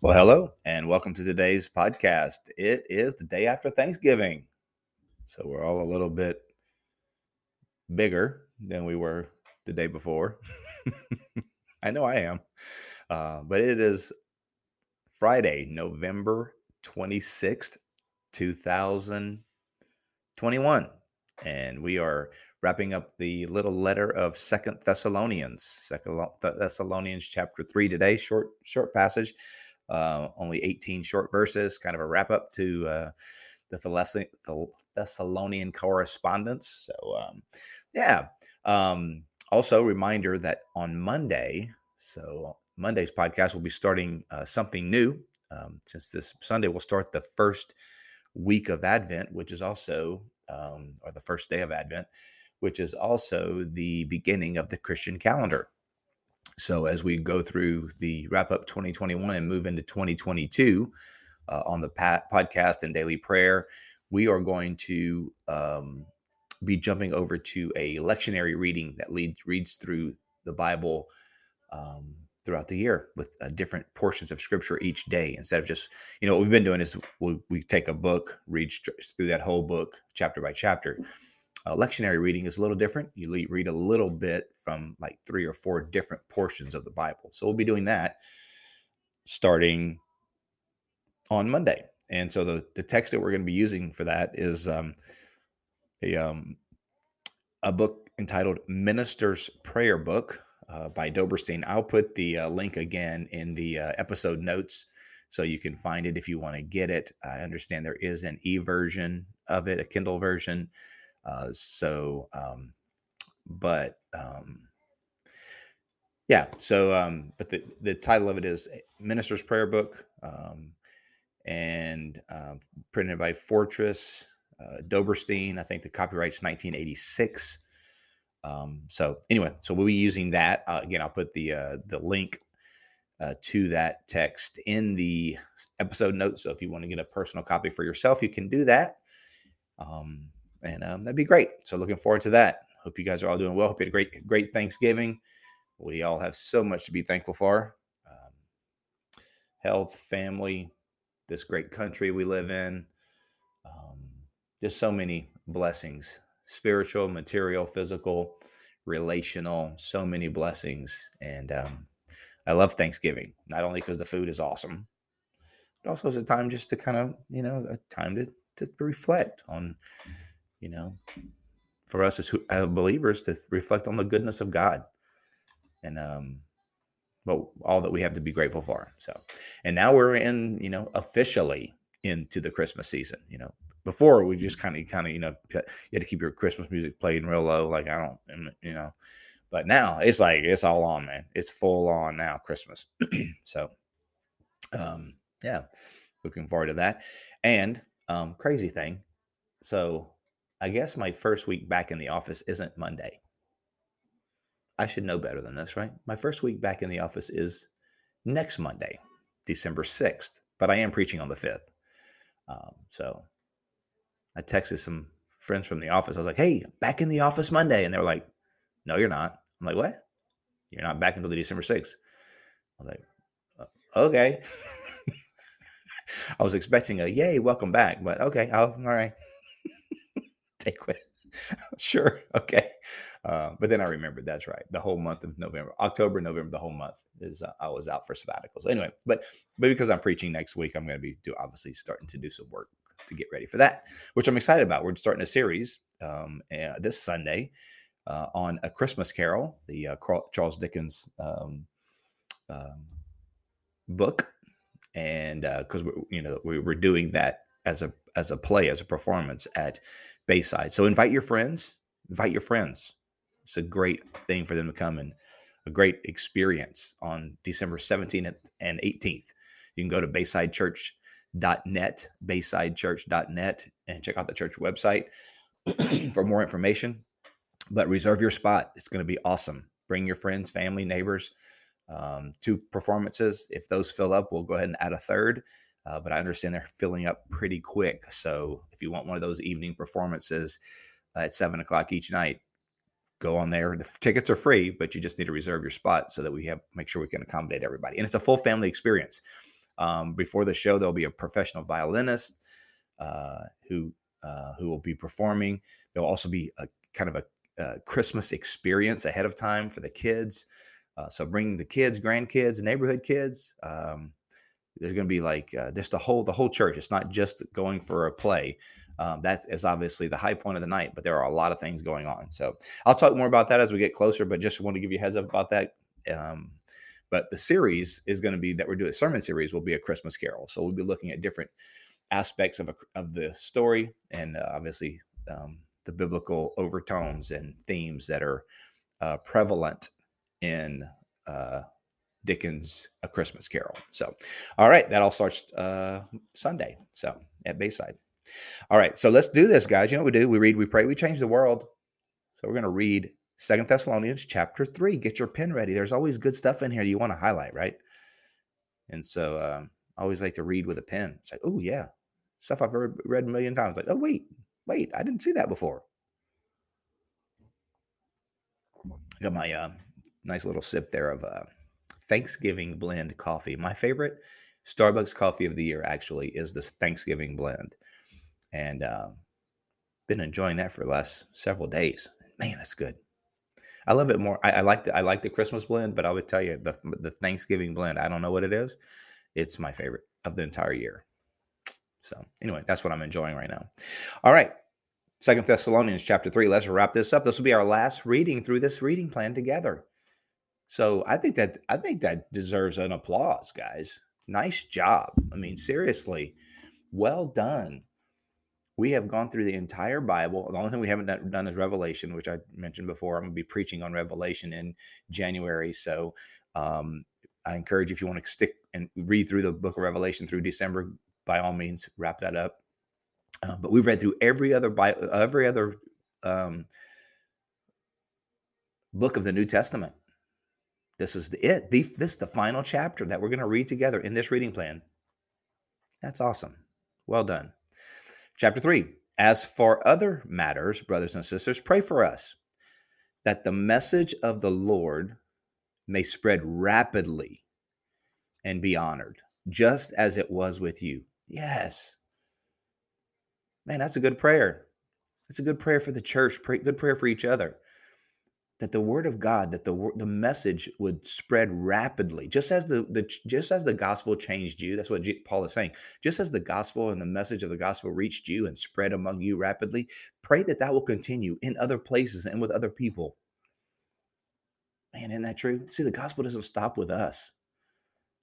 Well, hello, and welcome to today's podcast. It is the day after Thanksgiving. So we're all a little bit bigger than we were the day before. I know I am. Uh, but it is Friday, November 26th, 2021. And we are wrapping up the little letter of Second Thessalonians, Second Thessalonians chapter 3 today, short, short passage uh, only 18 short verses, kind of a wrap up to uh, the Thessalonian correspondence. So, um, yeah. Um, also, reminder that on Monday, so Monday's podcast will be starting uh, something new. Um, since this Sunday will start the first week of Advent, which is also, um, or the first day of Advent, which is also the beginning of the Christian calendar. So as we go through the wrap up 2021 and move into 2022 uh, on the podcast and daily prayer, we are going to um, be jumping over to a lectionary reading that leads reads through the Bible um, throughout the year with uh, different portions of Scripture each day. Instead of just you know what we've been doing is we, we take a book, read through that whole book chapter by chapter. Uh, lectionary reading is a little different. You read a little bit from like three or four different portions of the Bible. So we'll be doing that starting on Monday. And so the, the text that we're going to be using for that is um, a, um, a book entitled Minister's Prayer Book uh, by Doberstein. I'll put the uh, link again in the uh, episode notes so you can find it if you want to get it. I understand there is an e version of it, a Kindle version. Uh, so, um, but um, yeah, so um, but the the title of it is Minister's Prayer Book, um, and uh, printed by Fortress uh, Doberstein. I think the copyright's 1986. Um, so anyway, so we'll be using that uh, again. I'll put the uh, the link uh, to that text in the episode notes. So if you want to get a personal copy for yourself, you can do that. Um, and um, that'd be great. So looking forward to that. Hope you guys are all doing well. Hope you had a great, great Thanksgiving. We all have so much to be thankful for: um, health, family, this great country we live in. Um, just so many blessings: spiritual, material, physical, relational. So many blessings, and um, I love Thanksgiving. Not only because the food is awesome, but also as a time just to kind of, you know, a time to to reflect on you know, for us as, as believers to reflect on the goodness of God and um well all that we have to be grateful for. So, and now we're in, you know, officially into the Christmas season, you know. Before we just kind of kind of, you know, you had to keep your Christmas music playing real low like I don't you know. But now it's like it's all on, man. It's full on now Christmas. so, um yeah, looking forward to that. And um crazy thing. So, I guess my first week back in the office isn't Monday. I should know better than this, right? My first week back in the office is next Monday, December 6th, but I am preaching on the 5th. Um, so I texted some friends from the office. I was like, hey, back in the office Monday. And they were like, no, you're not. I'm like, what? You're not back until the December 6th. I was like, okay. I was expecting a yay, welcome back, but okay, I'll, all right take with sure okay. Uh, but then i remembered that's right the whole month of november october november the whole month is uh, i was out for sabbaticals. Anyway but but because i'm preaching next week i'm going to be do obviously starting to do some work to get ready for that which i'm excited about. We're starting a series um, uh, this sunday uh, on a christmas carol the uh, charles dickens um, um, book. And because uh, you know we, we're doing that as a as a play as a performance at Bayside. So invite your friends, invite your friends. It's a great thing for them to come and a great experience on December 17th and 18th. You can go to baysidechurch.net, baysidechurch.net, and check out the church website for more information. But reserve your spot. It's going to be awesome. Bring your friends, family, neighbors. Um, two performances. If those fill up, we'll go ahead and add a third. Uh, but I understand they're filling up pretty quick. So if you want one of those evening performances uh, at seven o'clock each night, go on there. The tickets are free, but you just need to reserve your spot so that we have make sure we can accommodate everybody. And it's a full family experience. Um, before the show, there'll be a professional violinist uh, who uh, who will be performing. There'll also be a kind of a, a Christmas experience ahead of time for the kids. Uh, so bring the kids, grandkids, neighborhood kids. Um, there's going to be like uh, just the whole the whole church. It's not just going for a play. Um, that is obviously the high point of the night, but there are a lot of things going on. So I'll talk more about that as we get closer. But just want to give you heads up about that. Um, but the series is going to be that we're doing a sermon series will be a Christmas Carol. So we'll be looking at different aspects of a, of the story and uh, obviously um, the biblical overtones and themes that are uh, prevalent in uh, Dickens' A Christmas Carol. So, all right, that all starts uh, Sunday. So at Bayside. All right, so let's do this, guys. You know what we do? We read, we pray, we change the world. So we're going to read Second Thessalonians chapter three. Get your pen ready. There's always good stuff in here you want to highlight, right? And so um, I always like to read with a pen. It's like, oh yeah, stuff I've read, read a million times. Like, oh wait, wait, I didn't see that before. I got my uh, nice little sip there of uh, Thanksgiving blend coffee. My favorite Starbucks coffee of the year actually is this Thanksgiving blend, and uh, been enjoying that for the last several days. Man, it's good. I love it more. I, I like the I like the Christmas blend, but I would tell you the the Thanksgiving blend. I don't know what it is. It's my favorite of the entire year. So anyway, that's what I'm enjoying right now. All right. Second Thessalonians chapter three. Let's wrap this up. This will be our last reading through this reading plan together. So I think that I think that deserves an applause, guys. Nice job. I mean, seriously, well done we have gone through the entire Bible. The only thing we haven't done is Revelation, which I mentioned before. I'm going to be preaching on Revelation in January. So um, I encourage if you want to stick and read through the book of Revelation through December, by all means, wrap that up. Uh, but we've read through every other Bible, every other um, book of the New Testament. This is the it. The, this is the final chapter that we're going to read together in this reading plan. That's awesome. Well done. Chapter 3 As for other matters, brothers and sisters, pray for us that the message of the Lord may spread rapidly and be honored, just as it was with you. Yes. Man, that's a good prayer. That's a good prayer for the church, pray, good prayer for each other that the word of God, that the the message would spread rapidly, just as the, the just as the gospel changed you. That's what Paul is saying. Just as the gospel and the message of the gospel reached you and spread among you rapidly, pray that that will continue in other places and with other people. Man, isn't that true? See, the gospel doesn't stop with us.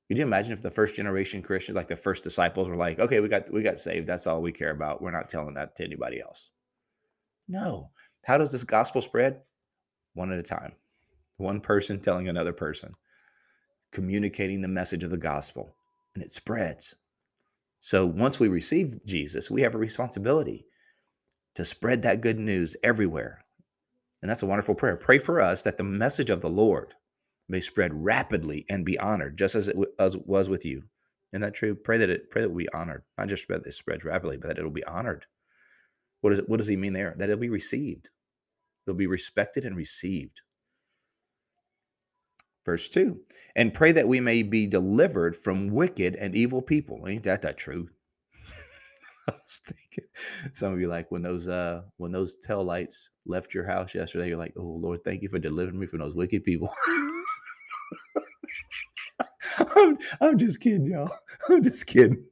Could you imagine if the first generation Christian, like the first disciples, were like, "Okay, we got we got saved. That's all we care about. We're not telling that to anybody else." No. How does this gospel spread? One at a time, one person telling another person, communicating the message of the gospel, and it spreads. So once we receive Jesus, we have a responsibility to spread that good news everywhere. And that's a wonderful prayer. Pray for us that the message of the Lord may spread rapidly and be honored, just as it, w- as was with you. Isn't that true? Pray that it pray that we honored, not just that it spreads rapidly, but that it'll be honored. What does it, what does he mean there? That it'll be received. It'll be respected and received. Verse 2 And pray that we may be delivered from wicked and evil people. Ain't that the truth? I was thinking, some of you like when those uh when those tail lights left your house yesterday, you're like, oh Lord, thank you for delivering me from those wicked people. I'm, I'm just kidding, y'all. I'm just kidding.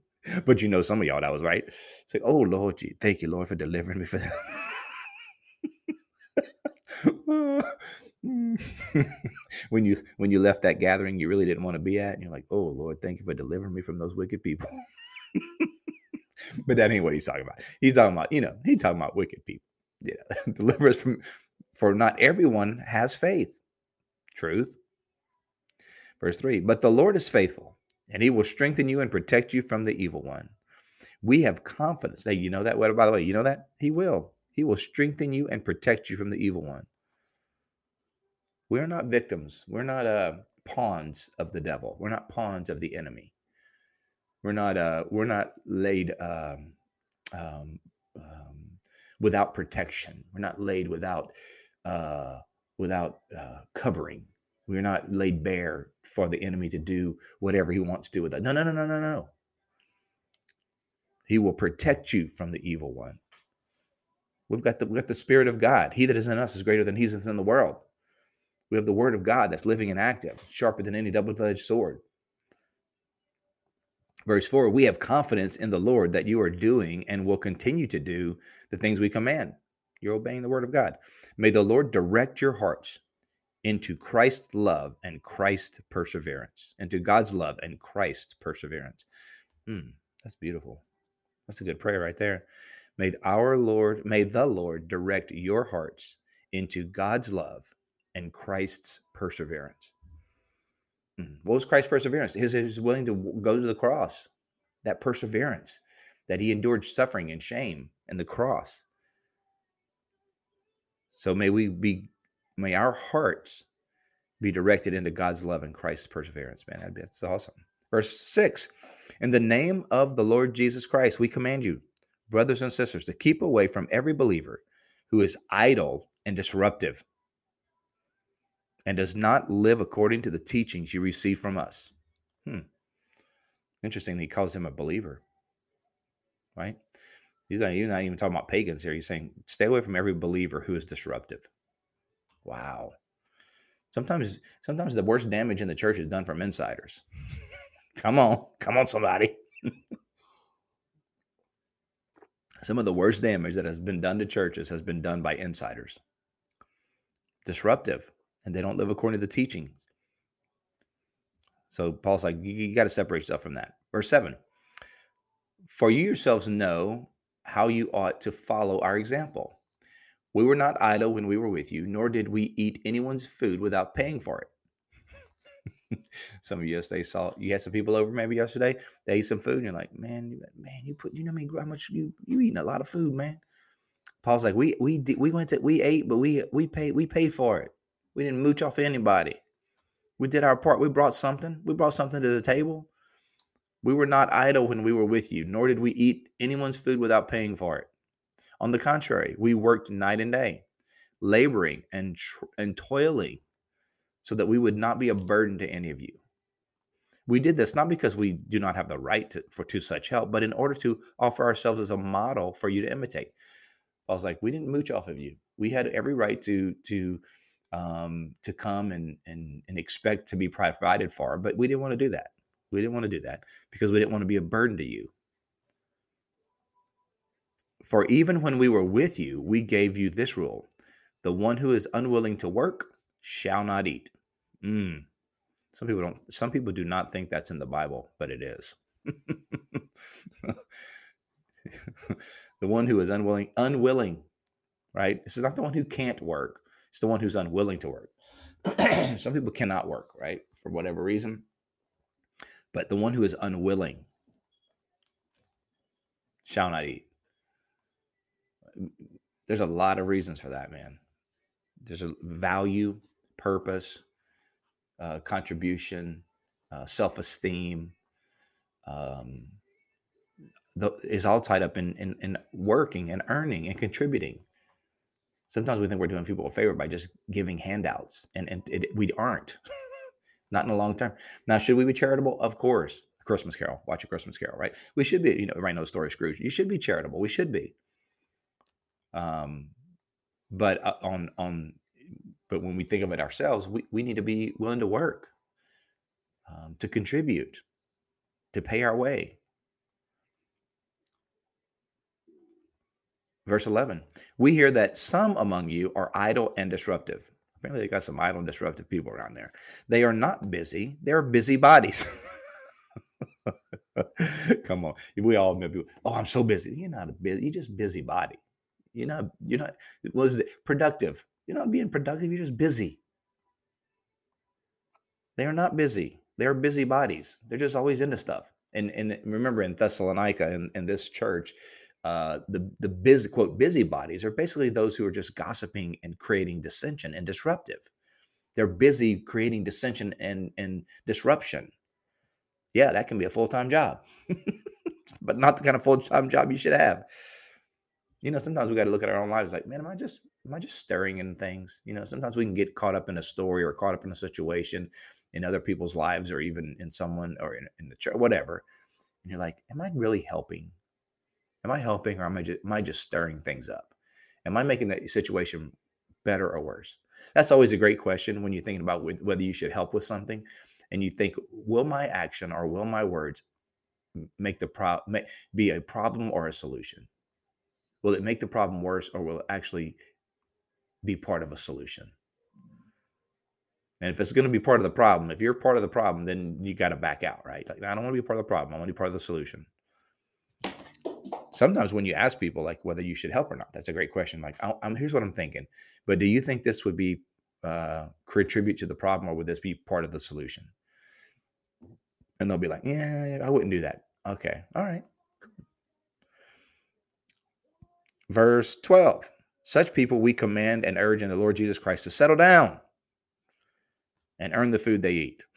But you know, some of y'all that was right. It's like, oh Lord, thank you, Lord, for delivering me from that. when you when you left that gathering you really didn't want to be at and you're like oh lord thank you for delivering me from those wicked people but that ain't what he's talking about. He's talking about, you know, he's talking about wicked people. Yeah. Deliver us from for not everyone has faith. Truth. Verse 3 But the Lord is faithful, and he will strengthen you and protect you from the evil one. We have confidence. Now, you know that? By the way, you know that? He will. He will strengthen you and protect you from the evil one. We're not victims. We're not uh, pawns of the devil. We're not pawns of the enemy. We're not. Uh, we're not laid um, um, um, without protection. We're not laid without uh, without uh, covering. We're not laid bare for the enemy to do whatever he wants to do with us. No, no, no, no, no, no. He will protect you from the evil one. We've got the, we've got the Spirit of God. He that is in us is greater than he that's in the world. We have the Word of God that's living and active, sharper than any double edged sword. Verse 4 We have confidence in the Lord that you are doing and will continue to do the things we command. You're obeying the Word of God. May the Lord direct your hearts into Christ's love and Christ's perseverance, into God's love and Christ's perseverance. Hmm, that's beautiful. That's a good prayer right there. May our Lord, may the Lord direct your hearts into God's love and Christ's perseverance. Hmm, what was Christ's perseverance? His, his willing to go to the cross, that perseverance, that he endured suffering and shame and the cross. So may we be, may our hearts be directed into God's love and Christ's perseverance, man. That's awesome. Verse 6 In the name of the Lord Jesus Christ, we command you, brothers and sisters, to keep away from every believer who is idle and disruptive and does not live according to the teachings you receive from us. Hmm. Interesting, he calls him a believer, right? He's not, he's not even talking about pagans here. He's saying, stay away from every believer who is disruptive. Wow. Sometimes, sometimes the worst damage in the church is done from insiders. Come on. Come on, somebody. Some of the worst damage that has been done to churches has been done by insiders. Disruptive, and they don't live according to the teaching. So Paul's like, you, you got to separate yourself from that. Verse 7 For you yourselves know how you ought to follow our example. We were not idle when we were with you, nor did we eat anyone's food without paying for it. some of you yesterday saw you had some people over maybe yesterday. They ate some food, and you're like, man, man, you put you know mean how much you you eating a lot of food, man. Paul's like, we we we went to we ate, but we we paid we paid for it. We didn't mooch off anybody. We did our part. We brought something. We brought something to the table. We were not idle when we were with you, nor did we eat anyone's food without paying for it. On the contrary, we worked night and day, laboring and and toiling so that we would not be a burden to any of you. We did this not because we do not have the right to, for to such help, but in order to offer ourselves as a model for you to imitate. I was like, we didn't mooch off of you. We had every right to to um, to come and and and expect to be provided for, but we didn't want to do that. We didn't want to do that because we didn't want to be a burden to you. For even when we were with you, we gave you this rule: the one who is unwilling to work shall not eat. Mm. Some people don't. Some people do not think that's in the Bible, but it is. the one who is unwilling, unwilling, right? This is not the one who can't work. It's the one who's unwilling to work. Some people cannot work, right, for whatever reason. But the one who is unwilling shall not eat. There's a lot of reasons for that, man. There's a value, purpose, uh, contribution, uh, self esteem, um, the, is all tied up in, in, in working and earning and contributing. Sometimes we think we're doing people a favor by just giving handouts, and, and it, we aren't. Not in the long term. Now, should we be charitable? Of course. Christmas Carol. Watch a Christmas Carol, right? We should be, you know, right? No story, Scrooge. You should be charitable. We should be. Um, but uh, on on but when we think of it ourselves, we, we need to be willing to work, um, to contribute, to pay our way. Verse 11, we hear that some among you are idle and disruptive. Apparently, they got some idle and disruptive people around there. They are not busy, they're busybodies. Come on. We all maybe, oh, I'm so busy. You're not a busy, you're just busybody. You're not, you're not, was it productive? You're not being productive, you're just busy. They are not busy. They're busybodies. They're just always into stuff. And and remember in Thessalonica in, in this church, uh, the the busy quote busybodies are basically those who are just gossiping and creating dissension and disruptive. They're busy creating dissension and and disruption. Yeah, that can be a full time job, but not the kind of full time job you should have. You know, sometimes we got to look at our own lives like, man, am I just am I just stirring in things? You know, sometimes we can get caught up in a story or caught up in a situation in other people's lives or even in someone or in, in the church, whatever. And you're like, am I really helping? Am I helping or am I just, am I just stirring things up? Am I making the situation better or worse? That's always a great question when you're thinking about whether you should help with something. And you think, will my action or will my words make the pro make, be a problem or a solution? Will it make the problem worse or will it actually be part of a solution? And if it's going to be part of the problem, if you're part of the problem, then you got to back out, right? Like, I don't want to be part of the problem. I want to be part of the solution. Sometimes when you ask people like whether you should help or not, that's a great question. Like, I'm, here's what I'm thinking. But do you think this would be uh, contribute to the problem, or would this be part of the solution? And they'll be like, yeah, I wouldn't do that. Okay, all right. Verse 12. Such people we command and urge in the Lord Jesus Christ to settle down and earn the food they eat.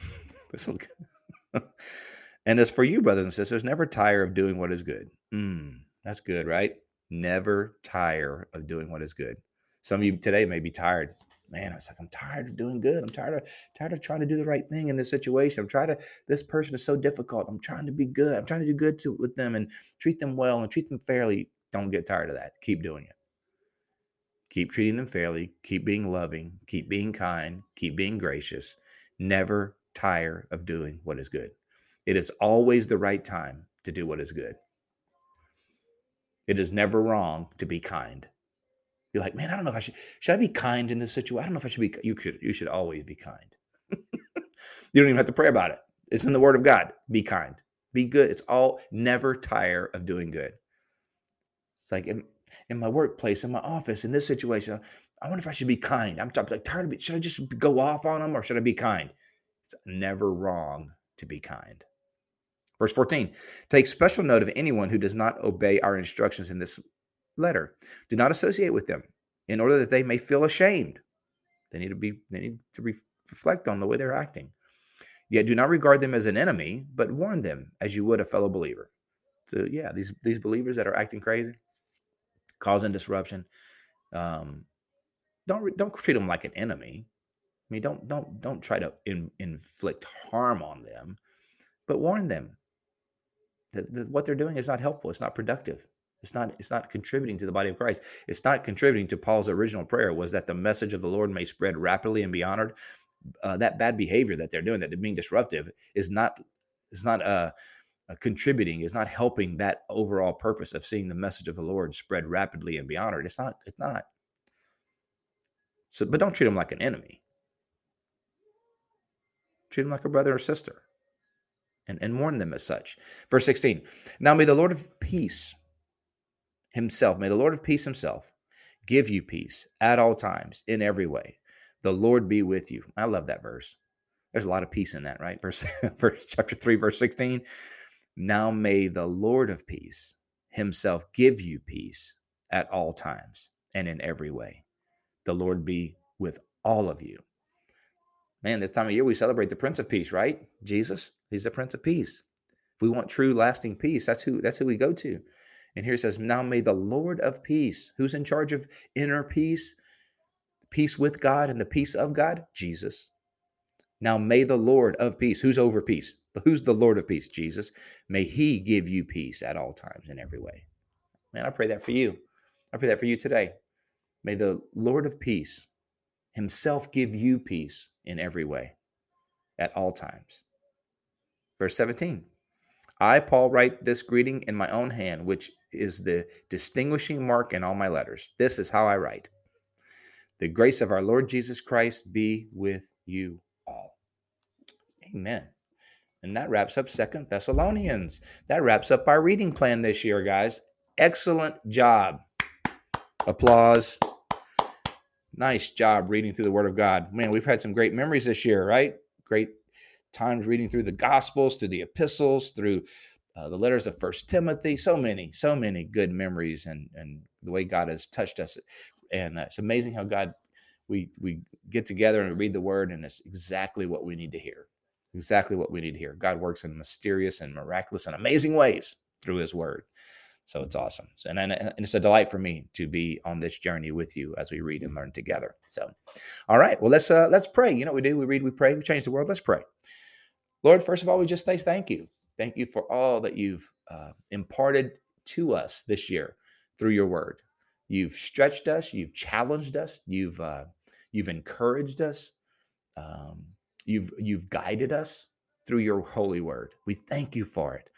and as for you, brothers and sisters, never tire of doing what is good. Mm, that's good, right? Never tire of doing what is good. Some of you today may be tired. Man, I was like, I'm tired of doing good. I'm tired of tired of trying to do the right thing in this situation. I'm trying to. This person is so difficult. I'm trying to be good. I'm trying to do good to, with them and treat them well and treat them fairly. Don't get tired of that. Keep doing it. Keep treating them fairly, keep being loving, keep being kind, keep being gracious. Never tire of doing what is good. It is always the right time to do what is good. It is never wrong to be kind. You're like, man, I don't know if I should. Should I be kind in this situation? I don't know if I should be. You should. You should always be kind. you don't even have to pray about it. It's in the Word of God. Be kind. Be good. It's all. Never tire of doing good. It's like, in my workplace, in my office, in this situation. I wonder if I should be kind. I'm like tired of it. Should I just go off on them or should I be kind? It's never wrong to be kind. Verse 14 Take special note of anyone who does not obey our instructions in this letter. Do not associate with them in order that they may feel ashamed. They need to be, they need to re- reflect on the way they're acting. Yet do not regard them as an enemy, but warn them as you would a fellow believer. So yeah, these these believers that are acting crazy, causing disruption. Um, don't don't treat them like an enemy. I mean, don't don't don't try to in, inflict harm on them, but warn them what they're doing is not helpful. It's not productive. It's not it's not contributing to the body of Christ. It's not contributing to Paul's original prayer was that the message of the Lord may spread rapidly and be honored. Uh, that bad behavior that they're doing, that being disruptive, is not is not uh, uh, contributing is not helping that overall purpose of seeing the message of the Lord spread rapidly and be honored. It's not. It's not. So, but don't treat them like an enemy. Treat them like a brother or sister, and and warn them as such. Verse sixteen. Now may the Lord of peace Himself, may the Lord of peace Himself give you peace at all times in every way. The Lord be with you. I love that verse. There's a lot of peace in that, right? Verse, verse chapter 3, verse 16. Now may the Lord of peace himself give you peace at all times and in every way. The Lord be with all of you. Man, this time of year we celebrate the Prince of Peace, right? Jesus, he's the Prince of Peace. If we want true lasting peace, that's who that's who we go to. And here it says, Now may the Lord of peace, who's in charge of inner peace, peace with God and the peace of God? Jesus. Now may the Lord of peace, who's over peace? Who's the Lord of peace? Jesus. May he give you peace at all times in every way. Man, I pray that for you. I pray that for you today. May the Lord of peace himself give you peace in every way at all times. Verse 17 I, Paul, write this greeting in my own hand, which is the distinguishing mark in all my letters. This is how I write. The grace of our Lord Jesus Christ be with you all. Amen. And that wraps up Second Thessalonians. That wraps up our reading plan this year, guys. Excellent job. Applause. Nice job reading through the Word of God. Man, we've had some great memories this year, right? Great times reading through the Gospels, through the epistles, through uh, the letters of First Timothy. So many, so many good memories, and and the way God has touched us. And uh, it's amazing how God we we get together and read the Word, and it's exactly what we need to hear. Exactly what we need to hear. God works in mysterious and miraculous and amazing ways through His Word. So it's awesome. So, and, and it's a delight for me to be on this journey with you as we read and learn together. So, all right. Well, let's uh, let's pray. You know what we do? We read, we pray, we change the world. Let's pray. Lord, first of all, we just say thank you. Thank you for all that you've uh, imparted to us this year through your word. You've stretched us. You've challenged us. You've uh, you've encouraged us. Um, you've you've guided us through your holy word. We thank you for it.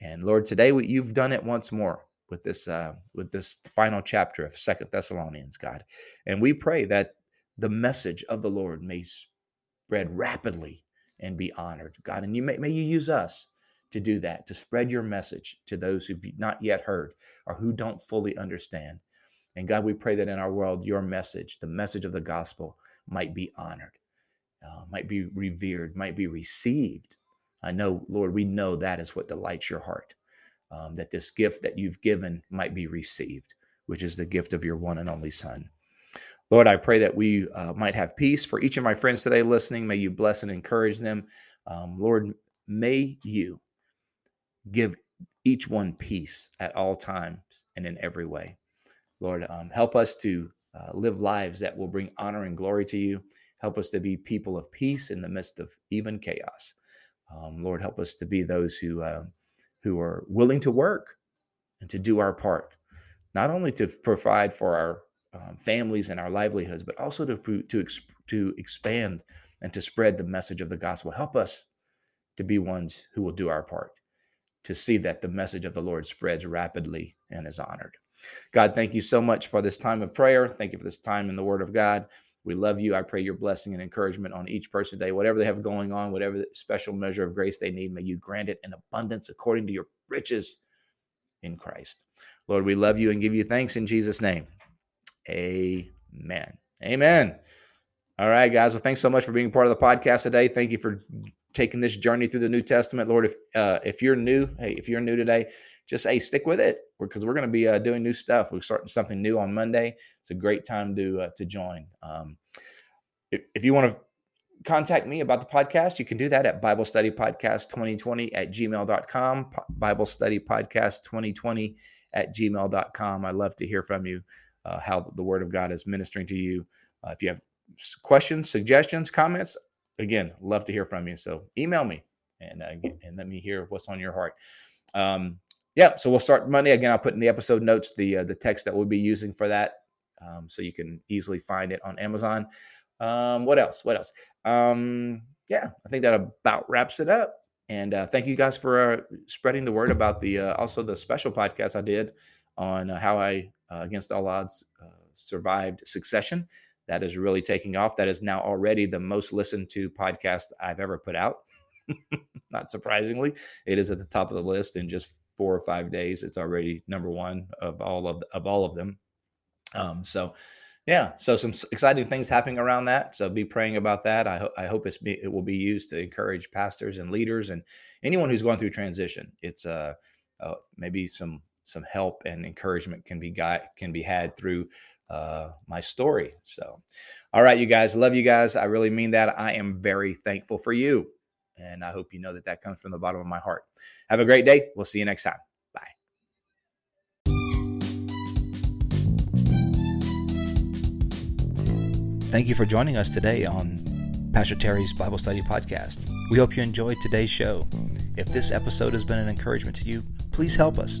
And Lord, today we, you've done it once more with this uh, with this final chapter of Second Thessalonians, God. And we pray that the message of the Lord may spread rapidly and be honored, God. And you may, may you use us to do that, to spread your message to those who've not yet heard or who don't fully understand. And God, we pray that in our world, your message, the message of the gospel, might be honored, uh, might be revered, might be received I know, Lord, we know that is what delights your heart, um, that this gift that you've given might be received, which is the gift of your one and only Son. Lord, I pray that we uh, might have peace for each of my friends today listening. May you bless and encourage them. Um, Lord, may you give each one peace at all times and in every way. Lord, um, help us to uh, live lives that will bring honor and glory to you. Help us to be people of peace in the midst of even chaos. Um, Lord, help us to be those who uh, who are willing to work and to do our part, not only to provide for our um, families and our livelihoods, but also to to to expand and to spread the message of the gospel. Help us to be ones who will do our part to see that the message of the Lord spreads rapidly and is honored. God, thank you so much for this time of prayer. Thank you for this time in the Word of God. We love you. I pray your blessing and encouragement on each person today. Whatever they have going on, whatever special measure of grace they need, may you grant it in abundance according to your riches in Christ. Lord, we love you and give you thanks in Jesus' name. Amen. Amen. All right, guys. Well, thanks so much for being part of the podcast today. Thank you for taking this journey through the New Testament, Lord. If uh, if you're new, hey, if you're new today, just hey, stick with it because we're, going to be uh, doing new stuff. We're starting something new on Monday. It's a great time to uh, to join. Um, if, if you want to contact me about the podcast, you can do that at Bible Study Podcast 2020 at gmail.com. Bible Study Podcast 2020 at gmail.com. I love to hear from you, uh, how the Word of God is ministering to you. Uh, if you have questions, suggestions, comments, again, love to hear from you. So email me and uh, and let me hear what's on your heart. Um, yeah, so we'll start Monday again. I'll put in the episode notes the uh, the text that we'll be using for that, um, so you can easily find it on Amazon. Um, what else? What else? Um, yeah, I think that about wraps it up. And uh, thank you guys for uh, spreading the word about the uh, also the special podcast I did on uh, how I, uh, against all odds, uh, survived Succession that is really taking off. That is now already the most listened to podcast I've ever put out. Not surprisingly, it is at the top of the list in just four or five days. It's already number one of all of of all of them. Um, so, yeah, so some exciting things happening around that. So be praying about that. I, ho- I hope it's be, it will be used to encourage pastors and leaders and anyone who's going through transition. It's uh, uh maybe some some help and encouragement can be got can be had through uh, my story. So, all right, you guys, love you guys. I really mean that. I am very thankful for you. And I hope you know that that comes from the bottom of my heart. Have a great day. We'll see you next time. Bye. Thank you for joining us today on Pastor Terry's Bible Study Podcast. We hope you enjoyed today's show. If this episode has been an encouragement to you, please help us